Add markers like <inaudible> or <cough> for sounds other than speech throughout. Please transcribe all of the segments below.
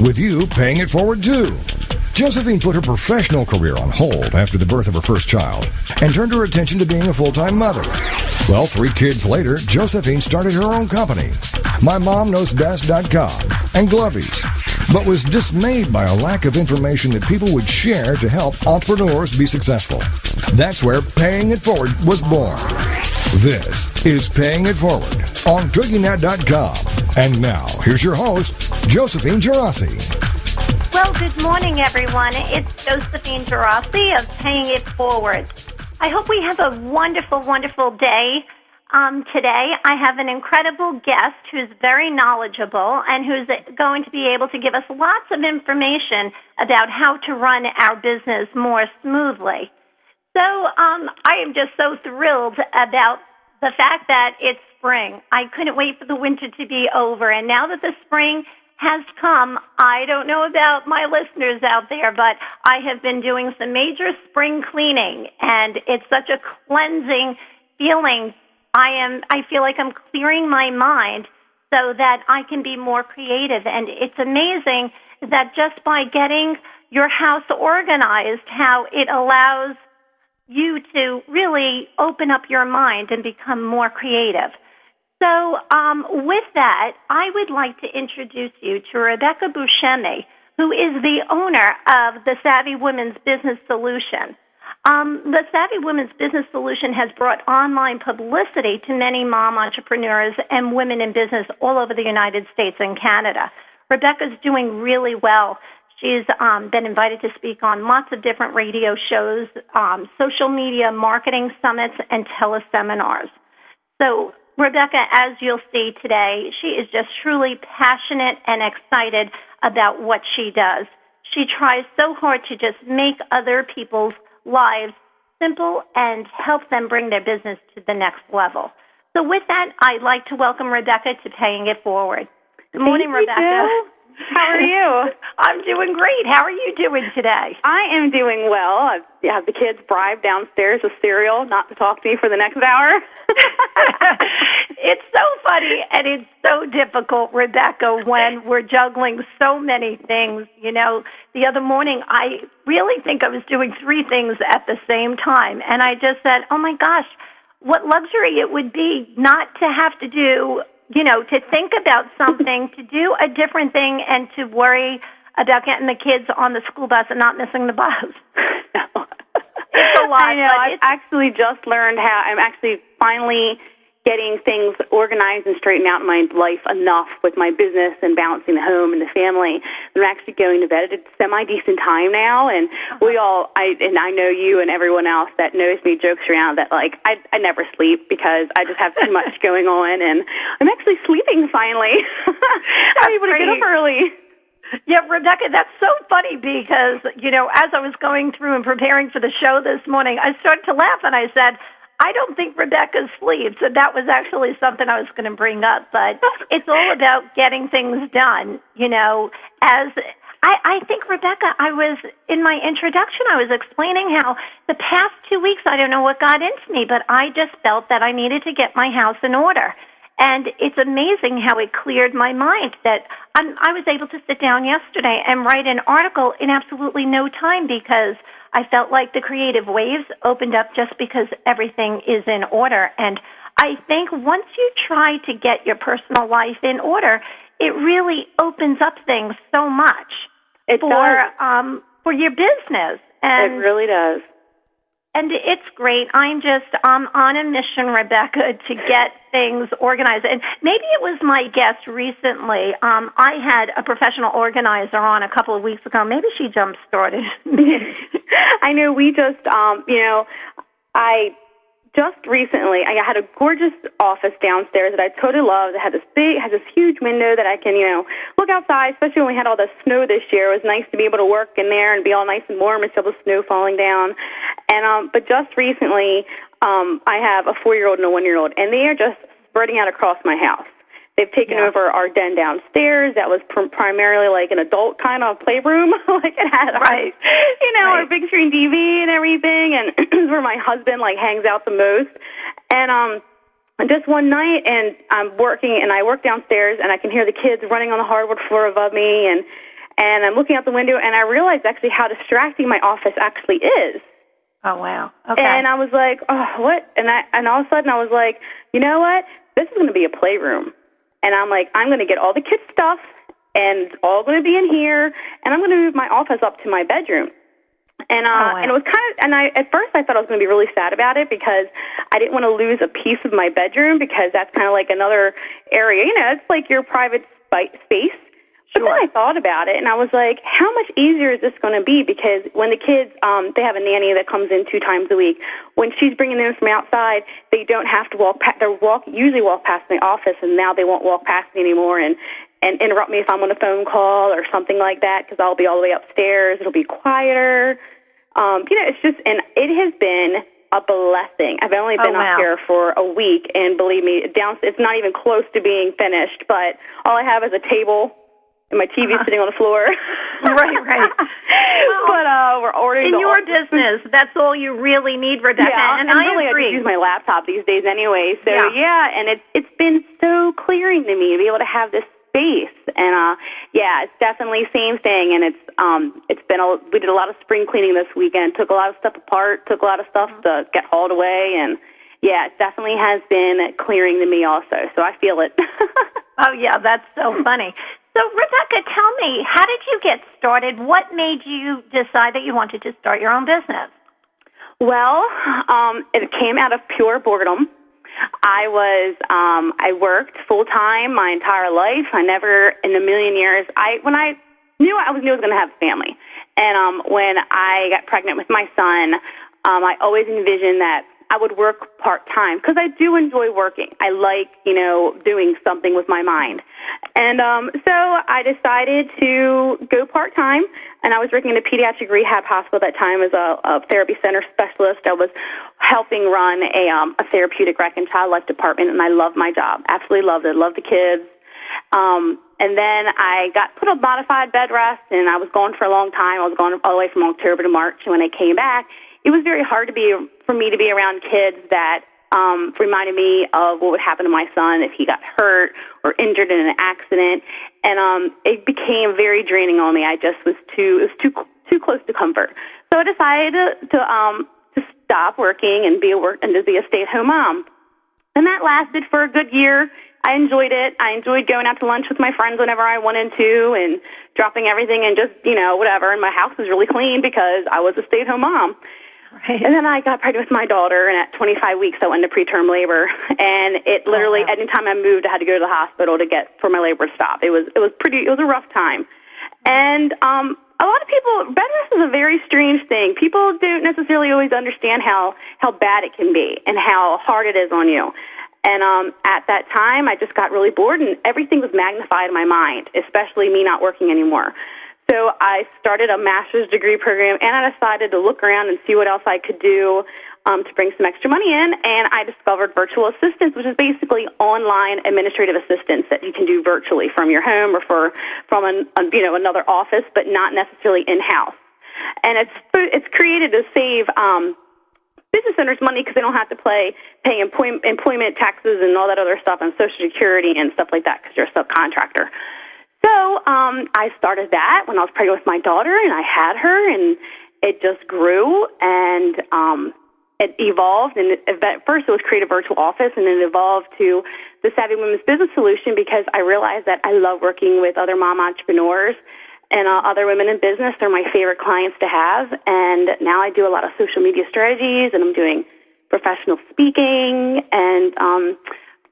with you paying it forward too. Josephine put her professional career on hold after the birth of her first child and turned her attention to being a full time mother. Well, three kids later, Josephine started her own company, MyMomKnowsBest.com and Glovies, but was dismayed by a lack of information that people would share to help entrepreneurs be successful. That's where Paying It Forward was born. This is Paying It Forward on TogiNet.com. And now, here's your host, Josephine Girassi. Well, good morning, everyone. It's Josephine Girassi of Paying It Forward. I hope we have a wonderful, wonderful day. Um, today, I have an incredible guest who's very knowledgeable and who's going to be able to give us lots of information about how to run our business more smoothly. So, um, I am just so thrilled about the fact that it's spring. I couldn't wait for the winter to be over, and now that the spring has come. I don't know about my listeners out there, but I have been doing some major spring cleaning and it's such a cleansing feeling. I am, I feel like I'm clearing my mind so that I can be more creative. And it's amazing that just by getting your house organized, how it allows you to really open up your mind and become more creative. So, um, with that, I would like to introduce you to Rebecca Buscemi, who is the owner of the Savvy Women's Business Solution. Um, the Savvy Women's Business Solution has brought online publicity to many mom entrepreneurs and women in business all over the United States and Canada. Rebecca's doing really well. She's um, been invited to speak on lots of different radio shows, um, social media marketing summits, and teleseminars. So Rebecca, as you'll see today, she is just truly passionate and excited about what she does. She tries so hard to just make other people's lives simple and help them bring their business to the next level. So with that, I'd like to welcome Rebecca to Paying It Forward. Good morning, Thank Rebecca. How are you? <laughs> I'm doing great. How are you doing today? I am doing well. I have the kids bribed downstairs with cereal not to talk to me for the next hour. <laughs> it's so funny and it's so difficult, Rebecca, when we're juggling so many things. You know, the other morning I really think I was doing three things at the same time. And I just said, oh my gosh, what luxury it would be not to have to do you know, to think about something, to do a different thing, and to worry about getting the kids on the school bus and not missing the bus. <laughs> it's a lot. I know. I've actually just learned how. I'm actually finally getting things organized and straightened out in my life enough with my business and balancing the home and the family. I'm actually going to bed at a semi decent time now, and uh-huh. we all, I and I know you and everyone else that knows me jokes around that like I I never sleep because I just have too much <laughs> going on, and I'm actually sleeping finally. <laughs> I'm able to get up early. Yeah, Rebecca, that's so funny because, you know, as I was going through and preparing for the show this morning, I started to laugh and I said, I don't think Rebecca sleeps, and that was actually something I was going to bring up. But <laughs> it's all about getting things done. You know, as I, I think Rebecca, I was in my introduction, I was explaining how the past two weeks, I don't know what got into me, but I just felt that I needed to get my house in order. And it's amazing how it cleared my mind that I'm, I was able to sit down yesterday and write an article in absolutely no time because I felt like the creative waves opened up just because everything is in order. And I think once you try to get your personal life in order, it really opens up things so much it for does. um, for your business. And it really does. And it's great. I'm just um, on a mission, Rebecca, <laughs> to get things organized. And maybe it was my guest recently. Um, I had a professional organizer on a couple of weeks ago. Maybe she jump started. <laughs> I know we just, um, you know, I just recently I had a gorgeous office downstairs that I totally loved. It had this big has this huge window that I can, you know, look outside, especially when we had all the snow this year. It was nice to be able to work in there and be all nice and warm see all the snow falling down. And um but just recently um I have a 4-year-old and a 1-year-old and they are just spreading out across my house. They've taken yeah. over our den downstairs. That was pr- primarily like an adult kind of playroom. <laughs> like it had, right. our, you know, right. our big screen TV and everything, and <clears throat> where my husband like hangs out the most. And um, just one night, and I'm working, and I work downstairs, and I can hear the kids running on the hardwood floor above me, and and I'm looking out the window, and I realized actually how distracting my office actually is. Oh wow! Okay. And I was like, oh, what? And I and all of a sudden I was like, you know what? This is going to be a playroom. And I'm like, I'm going to get all the kids' stuff, and it's all going to be in here, and I'm going to move my office up to my bedroom. And uh, oh, wow. and it was kind of, and I at first I thought I was going to be really sad about it because I didn't want to lose a piece of my bedroom because that's kind of like another area, you know, it's like your private space. But sure. then I thought about it, and I was like, how much easier is this going to be? Because when the kids, um, they have a nanny that comes in two times a week. When she's bringing them from outside, they don't have to walk. Pa- they walk usually walk past my office, and now they won't walk past me anymore. And and interrupt me if I'm on a phone call or something like that because I'll be all the way upstairs. It'll be quieter. Um, you know, it's just, and it has been a blessing. I've only been oh, wow. up here for a week, and believe me, down it's not even close to being finished. But all I have is a table and my TV uh-huh. sitting on the floor. <laughs> right, right. Well, <laughs> but uh, we're ordering in your business. That's all you really need, Rebecca. Yeah, and, and I really agree. I just use my laptop these days anyway. So yeah. yeah, and it's it's been so clearing to me to be able to have this space. And uh, yeah, it's definitely same thing. And it's um, it's been a we did a lot of spring cleaning this weekend. Took a lot of stuff apart. Took a lot of stuff to get hauled away and. Yeah, it definitely has been clearing to me also, so I feel it. <laughs> oh yeah, that's so funny. So, Rebecca, tell me, how did you get started? What made you decide that you wanted to start your own business? Well, um, it came out of pure boredom. I was um, I worked full time my entire life. I never in a million years I when I knew I was knew I was going to have a family, and um, when I got pregnant with my son, um, I always envisioned that I would work part time because I do enjoy working. I like, you know, doing something with my mind. And um, so I decided to go part time, and I was working in a pediatric rehab hospital at that time as a, a therapy center specialist. I was helping run a, um, a therapeutic rec and child life department, and I loved my job. Absolutely loved it. Loved the kids. Um, and then I got put on modified bed rest, and I was gone for a long time. I was gone all the way from October to March, and when I came back, it was very hard to be for me to be around kids that um, reminded me of what would happen to my son if he got hurt or injured in an accident, and um, it became very draining on me. I just was too it was too too close to comfort, so I decided to, to um to stop working and be a work and to be a stay at home mom, and that lasted for a good year. I enjoyed it. I enjoyed going out to lunch with my friends whenever I wanted to and dropping everything and just, you know, whatever. And my house was really clean because I was a stay at home mom. Right. And then I got pregnant with my daughter, and at 25 weeks, I went into preterm labor. <laughs> And it oh, literally, oh, wow. anytime I moved, I had to go to the hospital to get for my labor to stop. It was it was pretty. It was a rough time. And um, a lot of people, bed rest is a very strange thing. People don't necessarily always understand how how bad it can be and how hard it is on you. And um, at that time, I just got really bored, and everything was magnified in my mind, especially me not working anymore. So I started a master's degree program, and I decided to look around and see what else I could do um, to bring some extra money in. And I discovered virtual assistants, which is basically online administrative assistance that you can do virtually from your home or for from an, you know another office, but not necessarily in house. And it's it's created to save. Um, business owners money because they don't have to pay pay employment, employment taxes and all that other stuff on Social Security and stuff like that because you're a subcontractor. So um, I started that when I was pregnant with my daughter, and I had her, and it just grew and um, it evolved. And at first, it was create a virtual office, and it evolved to the Savvy Women's Business Solution because I realized that I love working with other mom entrepreneurs and uh, other women in business. They're my favorite clients to have. And now I do a lot of social media strategies, and I'm doing professional speaking and um,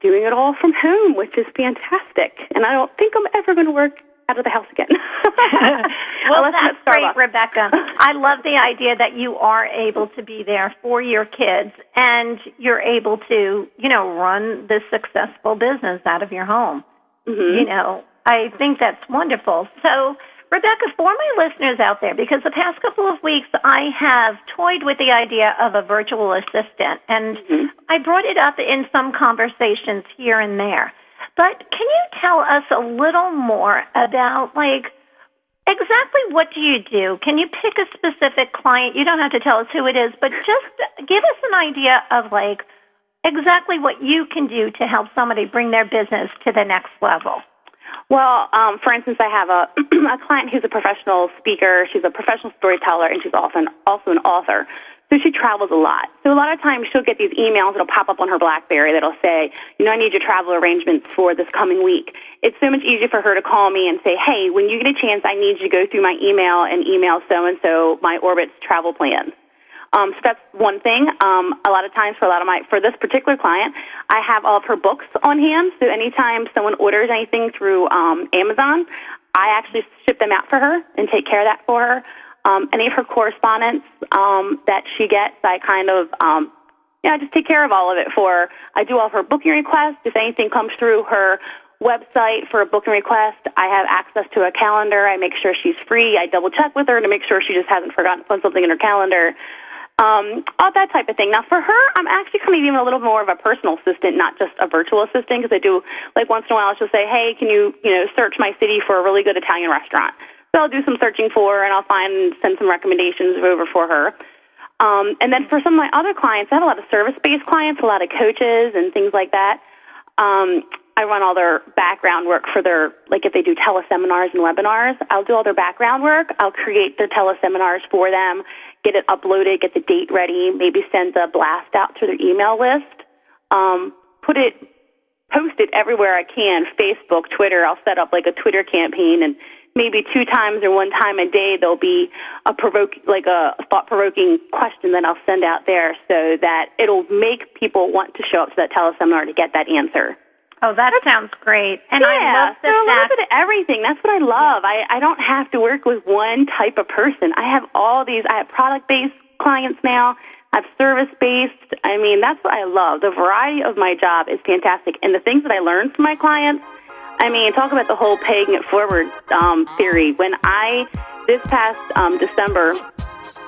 doing it all from home, which is fantastic. And I don't think I'm ever going to work out of the house again. <laughs> <laughs> well, that's great, Rebecca. <laughs> I love the idea that you are able to be there for your kids and you're able to, you know, run this successful business out of your home. Mm-hmm. You know, I think that's wonderful. So, Rebecca, for my listeners out there, because the past couple of weeks I have toyed with the idea of a virtual assistant, and mm-hmm. I brought it up in some conversations here and there. But can you tell us a little more about, like, exactly what do you do? Can you pick a specific client? You don't have to tell us who it is, but just give us an idea of, like, exactly what you can do to help somebody bring their business to the next level. Well, um, for instance, I have a, <clears throat> a client who's a professional speaker. She's a professional storyteller, and she's also an, also an author. So she travels a lot. So a lot of times she'll get these emails that'll pop up on her BlackBerry that'll say, you know, I need your travel arrangements for this coming week. It's so much easier for her to call me and say, hey, when you get a chance, I need you to go through my email and email so and so my Orbitz travel plans. Um, so that's one thing. Um, a lot of times for a lot of my, for this particular client, I have all of her books on hand. So anytime someone orders anything through um, Amazon, I actually ship them out for her and take care of that for her. Um, any of her correspondence um, that she gets, I kind of, um, yeah, I just take care of all of it for her. I do all of her booking requests. If anything comes through her website for a booking request, I have access to a calendar. I make sure she's free. I double check with her to make sure she just hasn't forgotten to put something in her calendar um, all that type of thing. Now, for her, I'm actually kind of even a little more of a personal assistant, not just a virtual assistant, because I do like once in a while she'll say, "Hey, can you you know search my city for a really good Italian restaurant?" So I'll do some searching for her, and I'll find and send some recommendations over for her. Um, and then for some of my other clients, I have a lot of service-based clients, a lot of coaches and things like that. Um, I run all their background work for their, like if they do teleseminars and webinars, I'll do all their background work. I'll create their teleseminars for them get it uploaded, get the date ready, maybe send a blast out to their email list, um, put it, post it everywhere I can, Facebook, Twitter. I'll set up like a Twitter campaign and maybe two times or one time a day there'll be a provoke like a thought provoking question that I'll send out there so that it'll make people want to show up to that teleseminar to get that answer. Oh, that sounds great. And yeah, I love the so a little bit of everything. That's what I love. I, I don't have to work with one type of person. I have all these, I have product based clients now. I have service based. I mean, that's what I love. The variety of my job is fantastic. And the things that I learn from my clients, I mean, talk about the whole paying it forward um, theory. When I, this past um, December,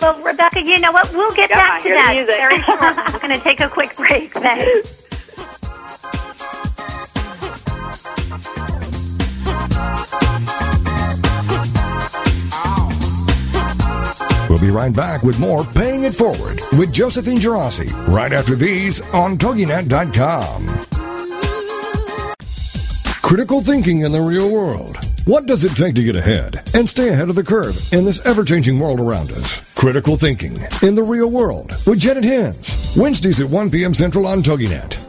well, Rebecca, you know what? We'll get yeah, back to that very shortly. We're going to take a quick break. Thanks. <laughs> right back with more Paying It Forward with Josephine Girassi right after these on TogiNet.com. Critical thinking in the real world. What does it take to get ahead and stay ahead of the curve in this ever changing world around us? Critical Thinking in the Real World with Janet Hens. Wednesdays at 1 p.m. Central on TogiNet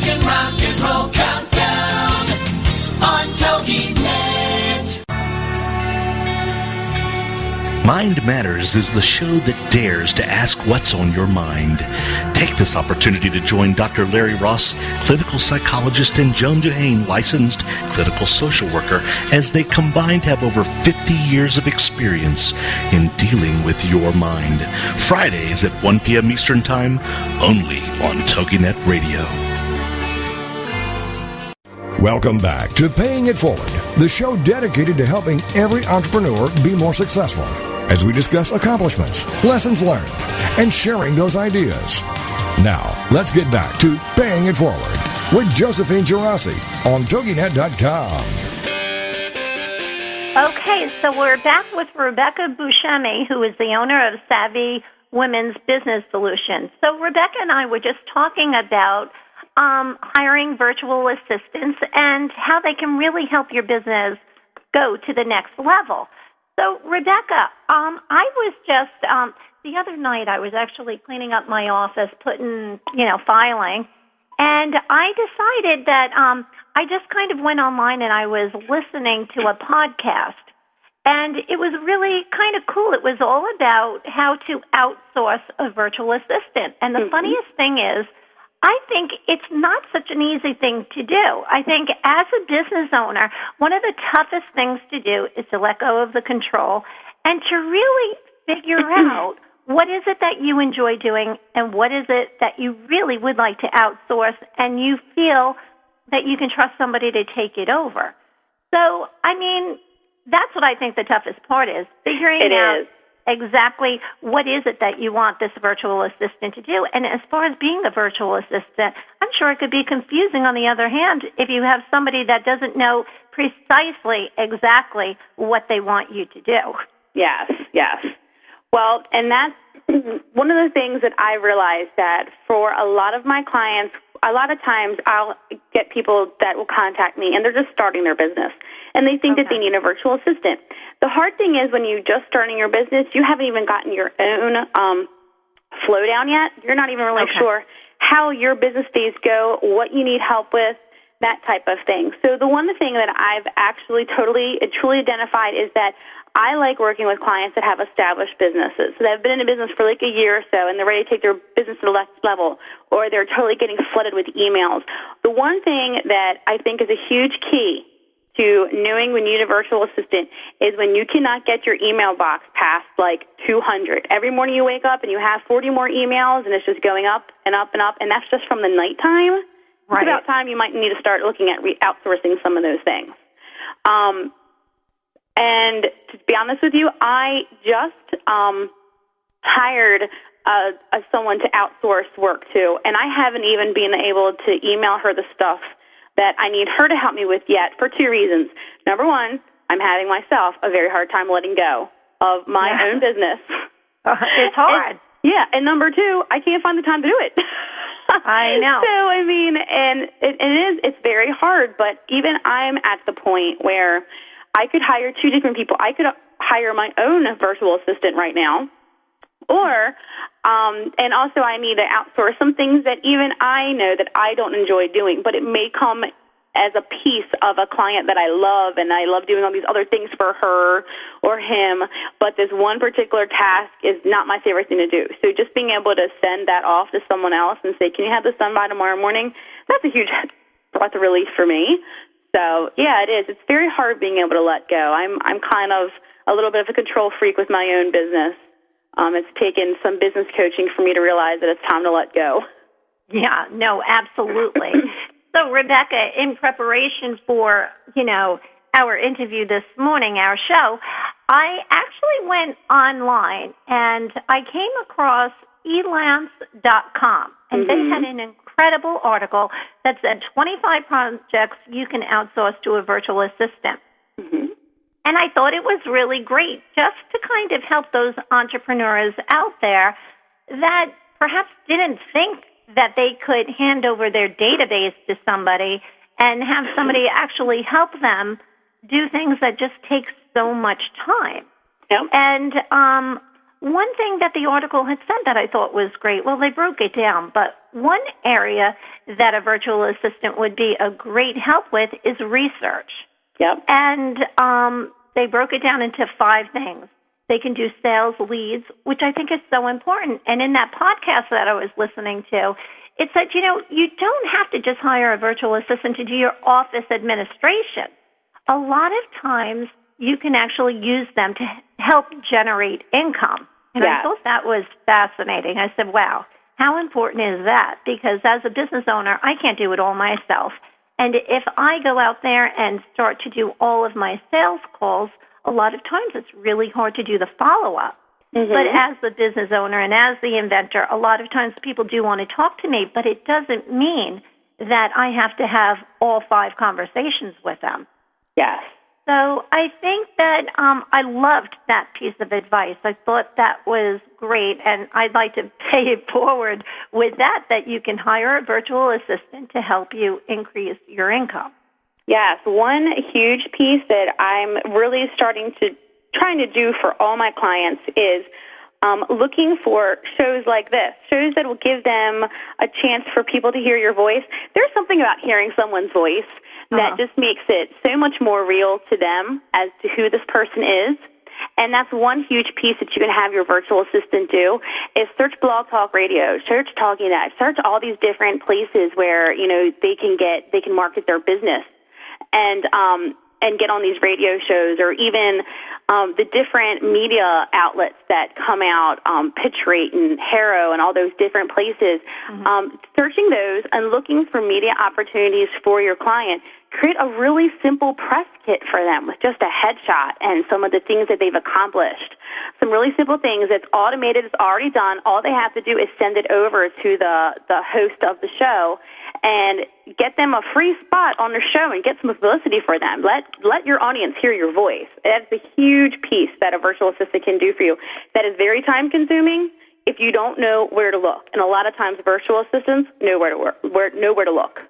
Mind Matters is the show that dares to ask what's on your mind. Take this opportunity to join Dr. Larry Ross, clinical psychologist, and Joan Johane, licensed clinical social worker, as they combined have over 50 years of experience in dealing with your mind. Fridays at 1 p.m. Eastern Time, only on TogiNet Radio. Welcome back to Paying It Forward, the show dedicated to helping every entrepreneur be more successful as we discuss accomplishments, lessons learned, and sharing those ideas. Now, let's get back to Paying It Forward with Josephine Girassi on TogiNet.com. Okay, so we're back with Rebecca Buscemi, who is the owner of Savvy Women's Business Solutions. So Rebecca and I were just talking about um, hiring virtual assistants and how they can really help your business go to the next level. So, Rebecca, um, I was just um, the other night. I was actually cleaning up my office, putting, you know, filing, and I decided that um, I just kind of went online and I was listening to a podcast, and it was really kind of cool. It was all about how to outsource a virtual assistant, and the Mhm. funniest thing is. I think it's not such an easy thing to do. I think as a business owner, one of the toughest things to do is to let go of the control and to really figure <clears throat> out what is it that you enjoy doing and what is it that you really would like to outsource and you feel that you can trust somebody to take it over. So, I mean, that's what I think the toughest part is figuring It out is. Exactly what is it that you want this virtual assistant to do. And as far as being the virtual assistant, I'm sure it could be confusing on the other hand if you have somebody that doesn't know precisely exactly what they want you to do. Yes, yes. Well, and that's <clears throat> one of the things that I realized that for a lot of my clients, a lot of times I'll get people that will contact me and they're just starting their business and they think that they need a virtual assistant. The hard thing is when you're just starting your business, you haven't even gotten your own um, flow down yet. You're not even really Okay. sure how your business days go, what you need help with, that type of thing. So the one thing that I've actually totally and truly identified is that I like working with clients that have established businesses. So they've been in a business for like a year or so and they're ready to take their business to the next level or they're totally getting flooded with emails. The one thing that I think is a huge key to knowing when you need a virtual assistant is when you cannot get your email box past like 200. Every morning you wake up and you have 40 more emails and it's just going up and up and up and that's just from the nighttime. Right. It's about time you might need to start looking at re- outsourcing some of those things. Um, and to be honest with you, I just um, hired uh, uh, someone to outsource work to, and I haven't even been able to email her the stuff that I need her to help me with yet for two reasons. Number one, I'm having myself a very hard time letting go of my Yeah. own business. <laughs> Uh, it's hard. And- yeah, and number two, I can't find the time to do it. <laughs> I know. <laughs> So I mean, and it, it is it's very hard, but even I'm at the point where I could hire two different people. I could hire my own virtual assistant right now, or um, and also I need to outsource some things that even I know that I don't enjoy doing, but it may come as a piece of a client that I love and I love doing all these other things for her or him, but this one particular task is not my favorite thing to do. So just being able to send that off to someone else and say, "Can you have this done by tomorrow morning?" That's a huge <laughs> breath of relief for me. So, yeah, it is. It's very hard being able to let go. I'm I'm kind of a little bit of a control freak with my own business. Um, it's taken some business coaching for me to realize that it's time to let go. Yeah, no, absolutely. so, Rebecca, in preparation for, you know, our interview this morning, our show, I actually went online and I came across elance.com and they had an incredible article that said 25 projects you can outsource to a virtual assistant. And I thought it was really great just to kind of help those entrepreneurs out there that perhaps didn't think that they could hand over their database to somebody and have somebody <clears throat> actually help them do things that just take so much time. Yep. And um, one thing that the article had said that I thought was great, well, they broke it down, but one area that a virtual assistant would be a great help with is research. Yep. And um, they broke it down into five things. They can do sales leads, which I think is so important. And in that podcast that I was listening to, it said, you know, you don't have to just hire a virtual assistant to do your office administration. A lot of times you can actually use them to help generate income. And Yes. I thought that was fascinating. I said, wow, how important is that? Because as a business owner, I can't do it all myself. And if I go out there and start to do all of my sales calls, a lot of times it's really hard to do the follow up. Mm-hmm. But as the business owner and as the inventor, a lot of times people do want to talk to me, but it doesn't mean that I have to have all five conversations with them. Yes. So I think that um, I loved that piece of advice. I thought that was great, and I'd like to <laughs> pay it forward with that, that you can hire a virtual assistant to help you increase your income. Yes, one huge piece that I'm really starting to trying to do for all my clients is um, looking for shows like this, shows that will give them a chance for people to hear your voice. There's something about hearing someone's voice that Uh-huh. just makes it so much more real to them as to who this person is. And that's one huge piece that you can have your virtual assistant do is search Blog Talk Radio, search Talking That, search all these different places where, you know, they can get, they can market their business and, um, and get on these radio shows or even um, the different media outlets that come out, um, PitchRate and HARO and all those different places. Um, searching those and looking for media opportunities for your client. Create a really simple press kit for them with just a headshot and some of the things that they've accomplished. Some really simple things. It's automated. It's already done. All they have to do is send it over to the the host of the show and get them a free spot on their show and get some publicity for them. Let let your audience hear your voice. That's a huge piece that a virtual assistant can do for you. That is very time consuming if you don't know where to look. And a lot of times virtual assistants know where to work, where know where to look.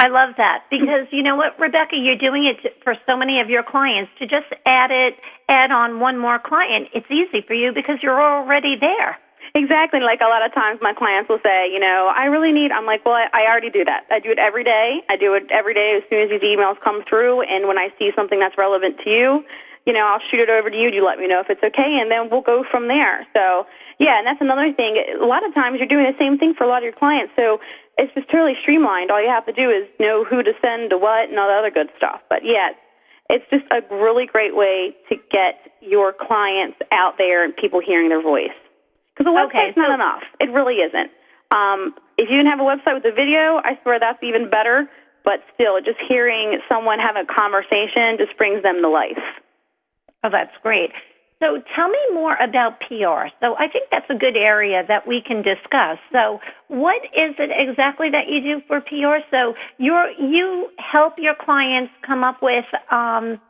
I love that because you know what, Rebecca, you're doing it for so many of your clients to just add it, add on one more client. It's easy for you because you're already there. Exactly. Like a lot of times my clients will say, you know, I really need, I'm like, well, I, I already do that. I do it every day. I do it every day as soon as these emails come through. And when I see something that's relevant to you, you know, I'll shoot it over to you. You let me know if it's okay. And then we'll go from there. So, yeah, and that's another thing. A lot of times you're doing the same thing for a lot of your clients. So it's just totally streamlined. All you have to do is know who to send to what and all the other good stuff. But yeah, it's just a really great way to get your clients out there and people hearing their voice. Because a Okay, website's not enough. It really isn't. Um, if you can have a website with a video, I swear that's even better. But still, just hearing someone have a conversation just brings them to life. Oh, that's great. So tell me more about PR. So I think that's a good area that we can discuss. So what is it exactly that you do for PR? So you're, you help your clients come up with um,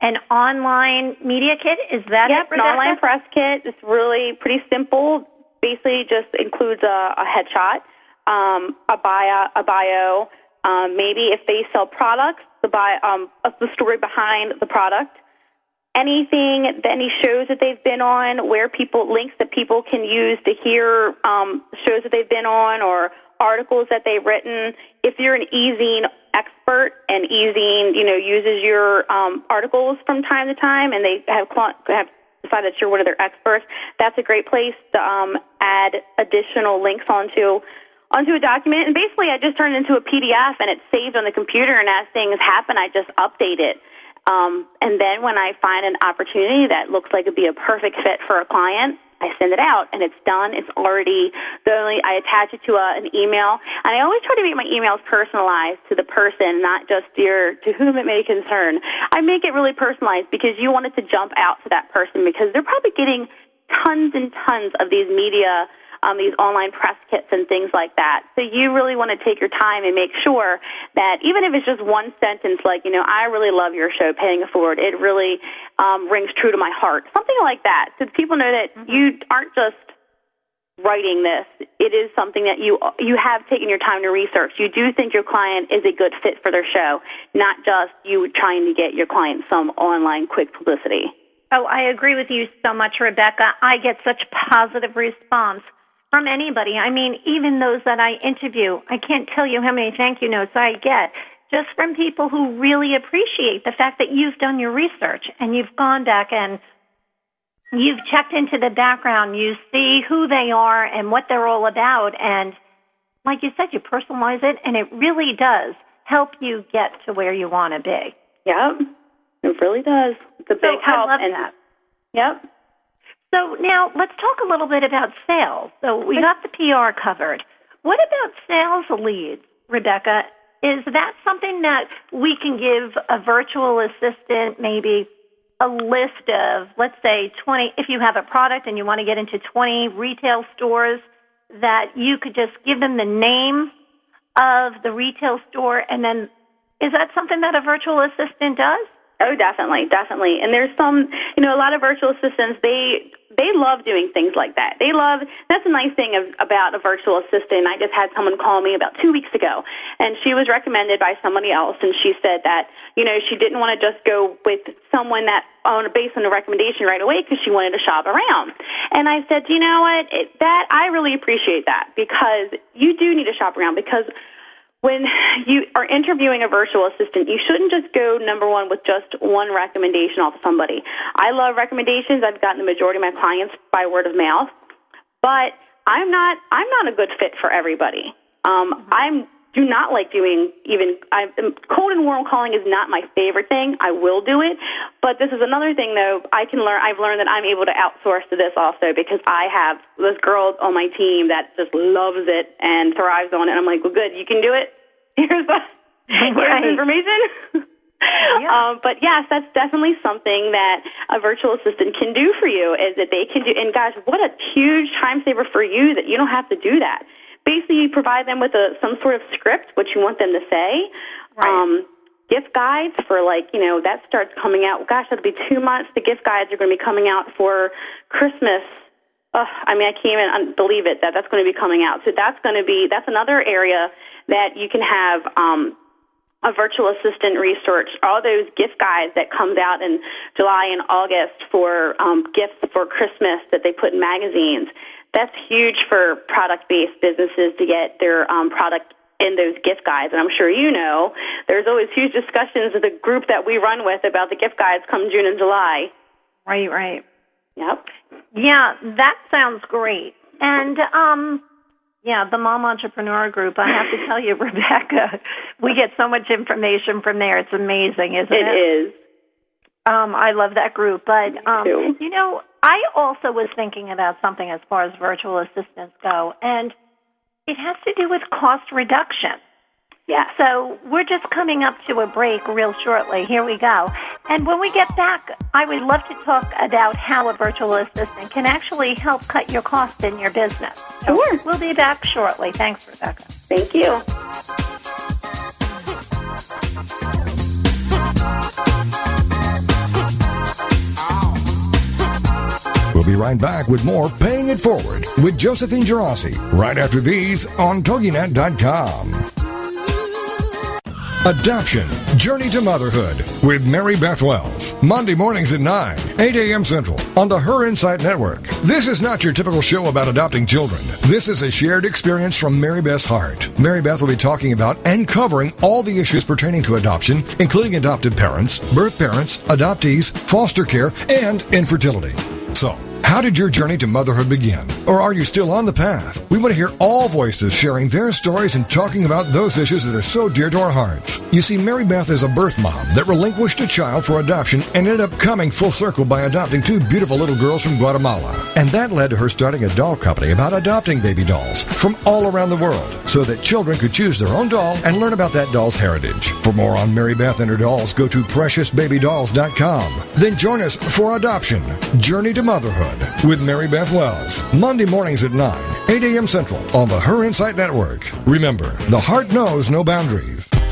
an online media kit. Is that Yep, it, an online press kit. It's really pretty simple. Basically, just includes a, a headshot, um, a bio, a bio. Um, maybe if they sell products, the bio, um, the story behind the product. Anything, any shows that they've been on, where people links that people can use to hear um, shows that they've been on, or articles that they've written. If you're an e-zine expert and e-zine, you know, uses your um, articles from time to time, and they have cl- have decided that you're one of their experts, that's a great place to um, add additional links onto onto a document. And basically, I just turn it into a PDF, and it's saved on the computer. And as things happen, I just update it. Um, and then when I find an opportunity that looks like it'd be a perfect fit for a client, I send it out and it's done. It's already the only I attach it to a, an email, and I always try to make my emails personalized to the person, not just your to whom it may concern. I make it really personalized because you want it to jump out to that person because they're probably getting tons and tons of these media um, these online press kits and things like that. So you really want to take your time and make sure that even if it's just one sentence, like you know, I really love your show, paying it forward. It really um, rings true to my heart. Something like that, so people know that you aren't just writing this. It is something that you you have taken your time to research. You do think your client is a good fit for their show, not just you trying to get your client some online quick publicity. Oh, I agree with you so much, Rebecca. I get such positive response from anybody. I mean, even those that I interview, I can't tell you how many thank you notes I get just from people who really appreciate the fact that you've done your research and you've gone back and you've checked into the background, you see who they are and what they're all about, and like you said, you personalize it, and it really does help you get to where you want to be. Yep. It really does. It's a big So help. and that. Yep. So now let's talk a little bit about sales. So we got the PR covered. What about sales leads, Rebecca? Is that something that we can give a virtual assistant maybe a list of, let's say, 20, if you have a product and you want to get into 20 retail stores, that you could just give them the name of the retail store and then is that something that a virtual assistant does? Oh, definitely, definitely. And there's some, you know, a lot of virtual assistants. They they love doing things like that. They love. That's a nice thing of, about a virtual assistant. I just had someone call me about two weeks ago, and she was recommended by somebody else, and she said that you know she didn't want to just go with someone that on a based on a recommendation right away because she wanted to shop around. And I said, you know what, it, that I really appreciate that because you do need to shop around because when you are interviewing a virtual assistant, you shouldn't just go number one with just one recommendation off of somebody. I love recommendations. I've gotten the majority of my clients by word of mouth, but I'm not. I'm not a good fit for everybody. Um, I'm do not like doing even I, cold and warm calling is not my favorite thing. I will do it, but this is another thing though. I can learn. I've learned that I'm able to outsource to this also because I have this girl on my team that just loves it and thrives on it. I'm like, well, good, you can do it. <laughs> Here's the here's Right. the information. <laughs> Um, but yes, that's definitely something that a virtual assistant can do for you. Is that they can do? And guys, what a huge time saver for you that you don't have to do that. Basically, you provide them with a some sort of script, what you want them to say. Right. Um, gift guides for like you know that starts coming out. Gosh, that'll be two months. The gift guides are going to be coming out for Christmas. Ugh, I mean, I can't even believe it that that's going to be coming out. So that's going to be that's another area that you can have. Um, a virtual assistant research all those gift guides that comes out in July and August for um, gifts for Christmas that they put in magazines. That's huge for product-based businesses to get their um, product in those gift guides. And I'm sure you know there's always huge discussions with the group that we run with about the gift guides come June and July. Right, right. Yep. Yeah, that sounds great. And um yeah, the Mom Entrepreneur Group, I have to tell you, <laughs> Rebecca, we get so much information from there. It's amazing, isn't it? It is. Um, I love that group. But um you know, I also was thinking about something as far as virtual assistants go, and it has to do with cost reduction. Yeah. So we're just coming up to a break real shortly. Here we go. And when we get back, I would love to talk about how a virtual assistant can actually help cut your costs in your business. So Sure. We'll be back shortly. Thanks, Rebecca. Thank you. Be right back with more Paying It Forward with Josephine Gerasi right after these on TogiNet.com. Adoption Journey to Motherhood with Mary Beth Wells. Monday mornings at 9, 8 a.m. Central on the Her Insight Network. This is not your typical show about adopting children. This is a shared experience from Mary Beth's heart. Mary Beth will be talking about and covering all the issues pertaining to adoption, including adopted parents, birth parents, adoptees, foster care, and infertility. So, how did your journey to motherhood begin? Or are you still on the path? We want to hear all voices sharing their stories and talking about those issues that are so dear to our hearts. You see, Mary Beth is a birth mom that relinquished a child for adoption and ended up coming full circle by adopting two beautiful little girls from Guatemala. And that led to her starting a doll company about adopting baby dolls from all around the world so that children could choose their own doll and learn about that doll's heritage. For more on Mary Beth and her dolls, go to preciousbabydolls.com. Then join us for Adoption Journey to Motherhood with Mary Beth Wells. Monday mornings at 9, 8 a.m. Central on the Her Insight Network. Remember, the heart knows no boundaries.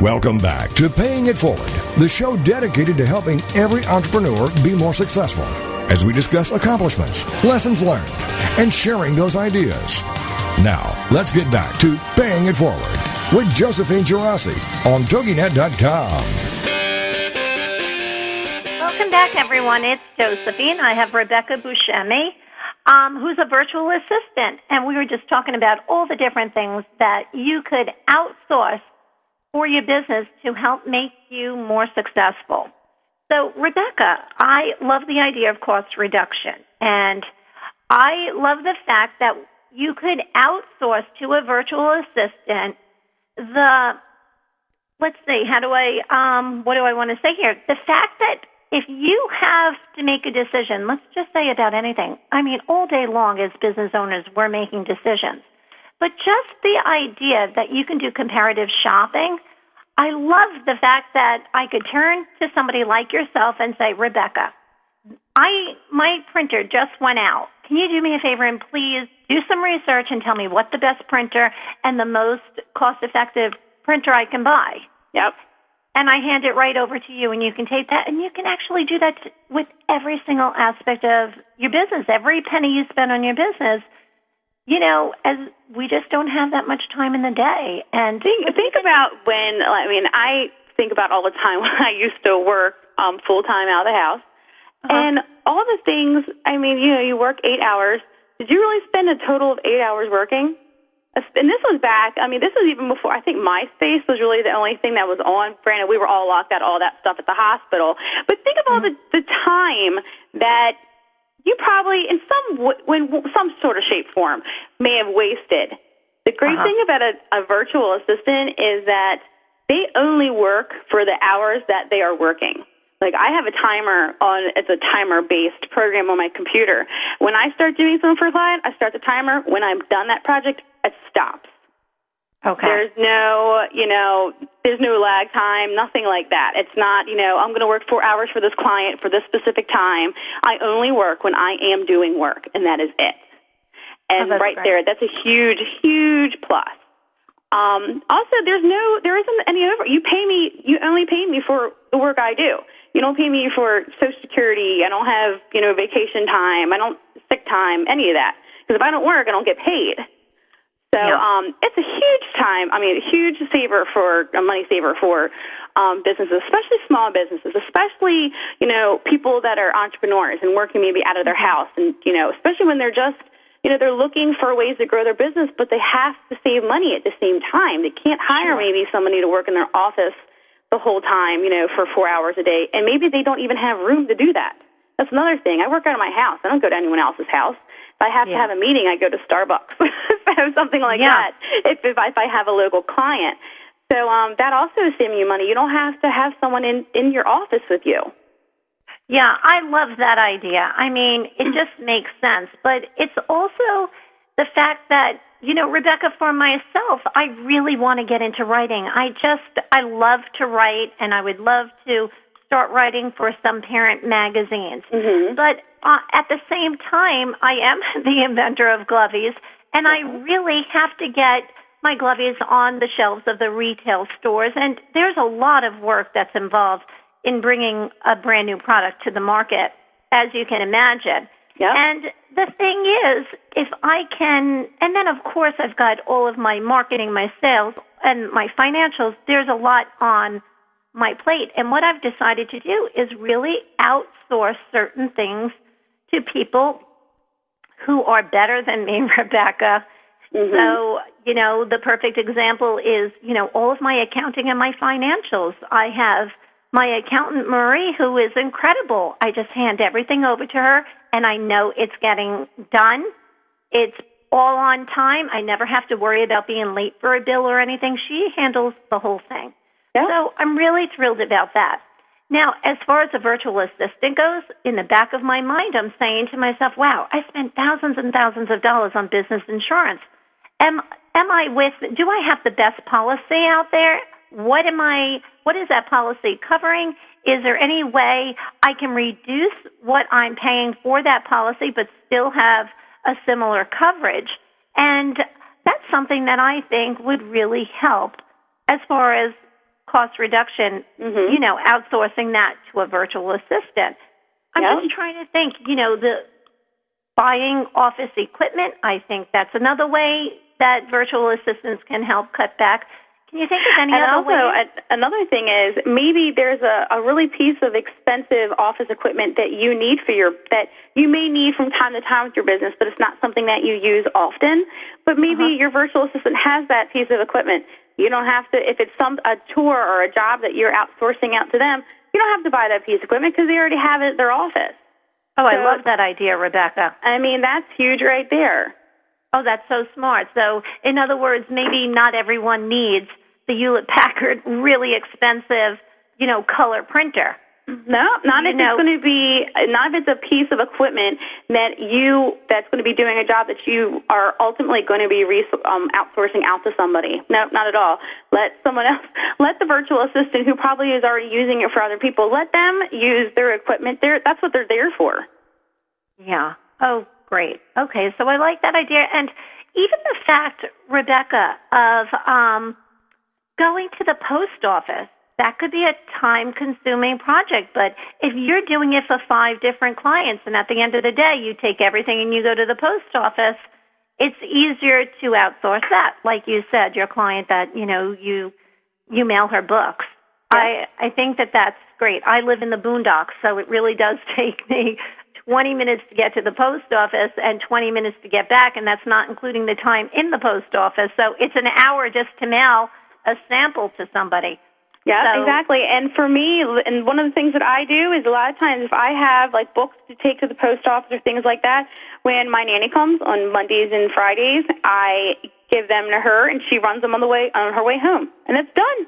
Welcome back to Paying It Forward, the show dedicated to helping every entrepreneur be more successful. as we discuss accomplishments, lessons learned, and sharing those ideas. Now, let's get back to Paying It Forward with Josephine Girassi on TogiNet.com. Welcome back, everyone. It's Josephine. I have Rebecca Buscemi, um, who's a virtual assistant, and we were just talking about all the different things that you could outsource for your business to help make you more successful. So, Rebecca, I love the idea of cost reduction, and I love the fact that you could outsource to a virtual assistant the let's see, how do I um what do I want to say here? The fact that if you have to make a decision, let's just say about anything. I mean, all day long as business owners, we're making decisions. But just the idea that you can do comparative shopping, I love the fact that I could turn to somebody like yourself and say, Rebecca, I my printer just went out. Can you do me a favor and please do some research and tell me what the best printer and the most cost effective printer I can buy? Yep. And I hand it right over to you and you can take that and you can actually do that with every single aspect of your business. Every penny you spend on your business, you know, as we just don't have that much time in the day. And Think, think about when, I mean, I think about all the time <laughs> when I used to work um, full time out of the house. And all the things, I mean, you know, you work eight hours. Did you really spend a total of eight hours working? And this was back, I mean, this was even before, I think MySpace was really the only thing that was on. Granted, we were all locked out, all that stuff at the hospital. But think of all the, the time that you probably, in some, w- when some sort of shape form, may have wasted. The great Uh-huh. thing about a, a virtual assistant is that they only work for the hours that they are working. Like I have a timer on it's a timer based program on my computer. When I start doing something for a client, I start the timer. When I'm done that project, it stops. Okay. There's no, you know, there's no lag time, nothing like that. It's not, you know, I'm going to work four hours for this client for this specific time. I only work when I am doing work, and that is it. And Oh, right great. there, that's a huge, huge plus. Um, also, there's no, there isn't any over. You pay me, you only pay me for the work I do. You don't pay me for Social Security. I don't have, you know, vacation time. I don't sick time, any of that. Because if I don't work, I don't get paid. So Yeah. um, it's a huge time. I mean, a huge saver for a money saver for um, businesses, especially small businesses, especially you know people that are entrepreneurs and working maybe out of their house, and you know especially when they're just you know they're looking for ways to grow their business, but they have to save money at the same time. They can't hire maybe somebody to work in their office the whole time, you know, for four hours a day, and maybe they don't even have room to do that. That's another thing. I work out of my house. I don't go to anyone else's house. If I have to have a meeting, I go to Starbucks. <laughs> if I have something like Yeah. that, if, if, I, if I have a local client. So um, that also is saving you money. You don't have to have someone in, in your office with you. Yeah, I love that idea. I mean, it <clears throat> just makes sense. But it's also the fact that, you know, Rebecca, for myself, I really want to get into writing. I just, I love to write and I would love to start writing for some parent magazines. But uh, at the same time, I am <laughs> the inventor of Glovies and I really have to get my Glovies on the shelves of the retail stores. And there's a lot of work that's involved in bringing a brand new product to the market, as you can imagine. Yep. And the thing is, if I can, and then of course I've got all of my marketing, my sales, and my financials, there's a lot on my plate. And what I've decided to do is really outsource certain things to people who are better than me, <laughs> Rebecca. Mm-hmm. So, you know, the perfect example is, you know, all of my accounting and my financials. I have my accountant, Marie, who is incredible. I just hand everything over to her and I know it's getting done. It's all on time. I never have to worry about being late for a bill or anything. She handles the whole thing. Yeah. So I'm really thrilled about that. Now, as far as a virtual assistant goes, in the back of my mind, I'm saying to myself, wow, I spent thousands and thousands of dollars on business insurance. Am, am I with, do I have the best policy out there? What am I, what is that policy covering? Is there any way I can reduce what I'm paying for that policy but still have a similar coverage? And that's something that I think would really help as far as cost reduction, you know, outsourcing that to a virtual assistant. I'm Yeah. just trying to think, you know, the buying office equipment, I think that's another way that virtual assistants can help cut back. Can you think of any and other also, ways? another thing is maybe there's a, a really piece of expensive office equipment that you need for your that you may need from time to time with your business, but it's not something that you use often. But maybe Uh-huh. your virtual assistant has that piece of equipment. You don't have to if it's some a tour or a job that you're outsourcing out to them. You don't have to buy that piece of equipment because they already have it at their office. oh, I love that idea, Rebecca. I mean, that's huge right there. Oh, that's so smart. So, in other words, maybe not everyone needs the Hewlett Packard really expensive, you know, color printer. No, not You if know- it's going to be not if it's a piece of equipment that you that's going to be doing a job that you are ultimately going to be res- um, outsourcing out to somebody. No, not at all. Let someone else, <laughs> let the virtual assistant who probably is already using it for other people, let them use their equipment. There, that's what they're there for. Yeah. Oh, great. Okay, so I like that idea, and even the fact, Rebecca, of um, going to the post office. That could be a time-consuming project, but if mm-hmm. you're doing it for five different clients, and at the end of the day, you take everything and you go to the post office, it's easier to outsource that. Like you said, your client that you know you you mail her books. I I think that that's great. I live in the boondocks, so it really does <laughs> take me 20 minutes to get to the post office and 20 minutes to get back, and that's not including the time in the post office. So it's an hour just to mail a sample to somebody. Yeah, So- exactly. And for me, and one of the things that I do is a lot of times if I have like books to take to the post office or things like that, when my nanny comes on Mondays and Fridays, I give them to her and she runs them on the way on her way home, and it's done.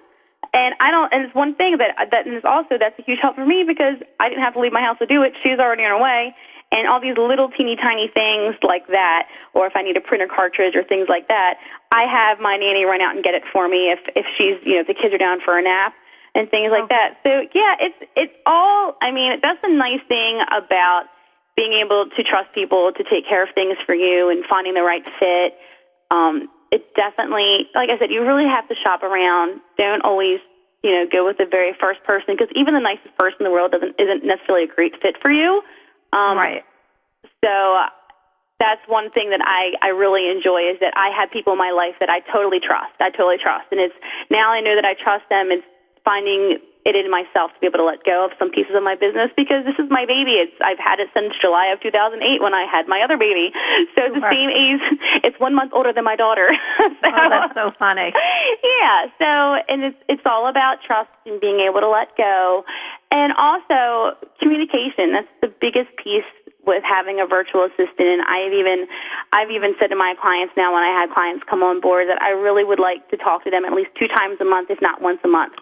And I don't. And it's one thing that that is also that's a huge help for me because I didn't have to leave my house to do it. She's already on her way. And all these little teeny tiny things like that, or if I need a printer cartridge or things like that, I have my nanny run out and get it for me if if she's you know if the kids are down for a nap and things like that. So yeah, it's it's all. I mean, that's the nice thing about being able to trust people to take care of things for you and finding the right fit. Um, it definitely, like I said, you really have to shop around. Don't always, you know, go with the very first person because even the nicest person in the world doesn't isn't necessarily a great fit for you. Um, right. So that's one thing that I I really enjoy is that I have people in my life that I totally trust. I totally trust, and it's now I know that I trust them. It's finding it in myself to be able to let go of some pieces of my business because this is my baby. It's I've had it since July of 2008 when I had my other baby. So it's the same age. It's one month older than my daughter. <laughs> so, Oh, that's so funny. yeah. So, and it's it's all about trust and being able to let go, and also communication. That's the biggest piece with having a virtual assistant. And I've even I've even said to my clients now when I had clients come on board that I really would like to talk to them at least two times a month, if not once a month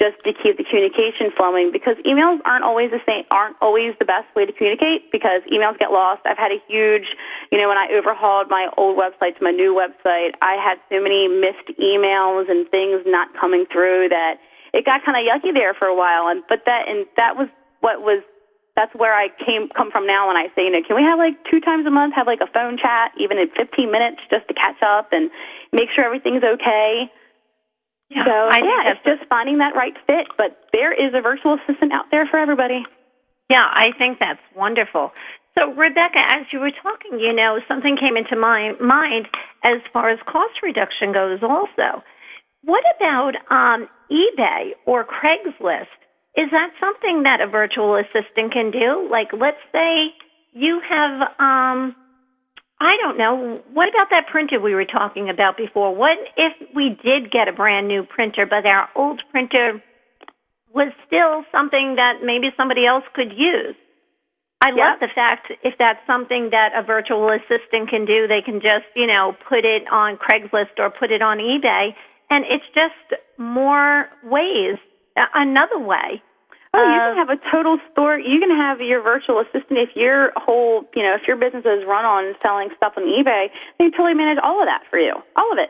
just to keep the communication flowing because emails aren't always the same aren't always the best way to communicate because emails get lost. I've had a huge you know, when I overhauled my old website to my new website, I had so many missed emails and things not coming through that it got kind of yucky there for a while and but that and that was what was that's where I came come from now when I say, you know, can we have like two times a month have like a phone chat, even in 15 minutes, just to catch up and make sure everything's okay. Yeah, So I yeah, it's just finding that right fit. But there is a virtual assistant out there for everybody. Yeah, I think that's wonderful. So, Rebecca, as you were talking, you know, something came into my mind as far as cost reduction goes also. What about um, eBay or Craigslist? Is that something that a virtual assistant can do? Like, let's say you have, um, I don't know, what about that printer we were talking about before? What if we did get a brand new printer, but our old printer was still something that maybe somebody else could use? I love the fact if that's something that a virtual assistant can do, they can just, you know, put it on Craigslist or put it on eBay. And it's just more ways, another way. Oh, you can um, have a total store. You can have your virtual assistant if your whole, you know, if your business is run on selling stuff on eBay, they totally manage all of that for you, all of it.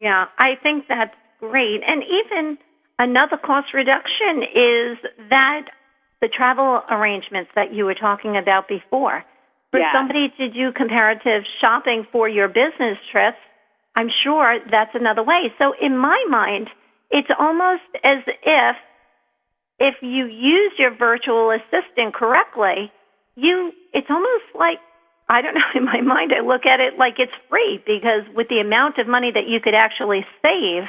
Yeah, I think that's great. And even another cost reduction is that the travel arrangements that you were talking about before. For Yeah. somebody to do comparative shopping for your business trips, I'm sure that's another way. So in my mind, it's almost as if if you use your virtual assistant correctly, you it's almost like I don't <laughs> know in my mind I look at it like it's free because with the amount of money that you could actually save,